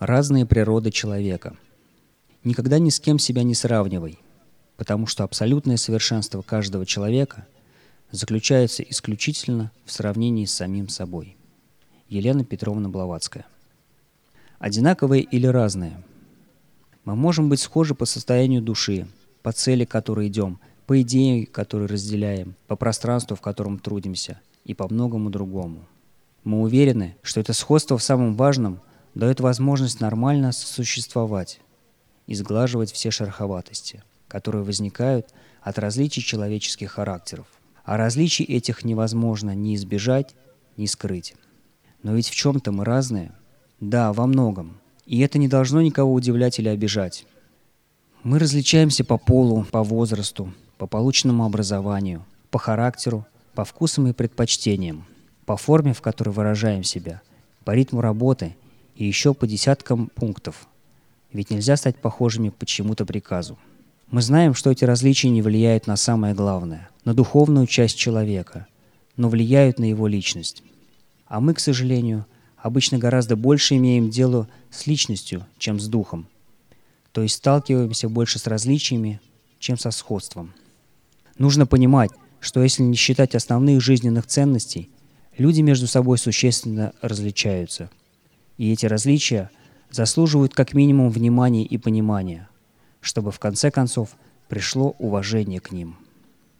Разные природы человека. Никогда ни с кем себя не сравнивай, потому что абсолютное совершенство каждого человека заключается исключительно в сравнении с самим собой. Елена Петровна Блаватская. Одинаковые или разные? Мы можем быть схожи по состоянию души, по цели, к которой идем, по идее, которые разделяем, по пространству, в котором трудимся, и по многому другому. Мы уверены, что это сходство в самом важном дает возможность нормально сосуществовать и сглаживать все шероховатости, которые возникают от различий человеческих характеров. А различий этих невозможно ни избежать, ни скрыть. Но ведь в чем-то мы разные. Да, во многом. И это не должно никого удивлять или обижать. Мы различаемся по полу, по возрасту, по полученному образованию, по характеру, по вкусам и предпочтениям, по форме, в которой выражаем себя, по ритму работы и еще по десяткам пунктов. Ведь нельзя стать похожими по чему-то приказу. Мы знаем, что эти различия не влияют на самое главное, на духовную часть человека, но влияют на его личность. А мы, к сожалению, обычно гораздо больше имеем дело с личностью, чем с духом. То есть сталкиваемся больше с различиями, чем со сходством. Нужно понимать, что если не считать основных жизненных ценностей, люди между собой существенно различаются – и эти различия заслуживают как минимум внимания и понимания, чтобы в конце концов пришло уважение к ним.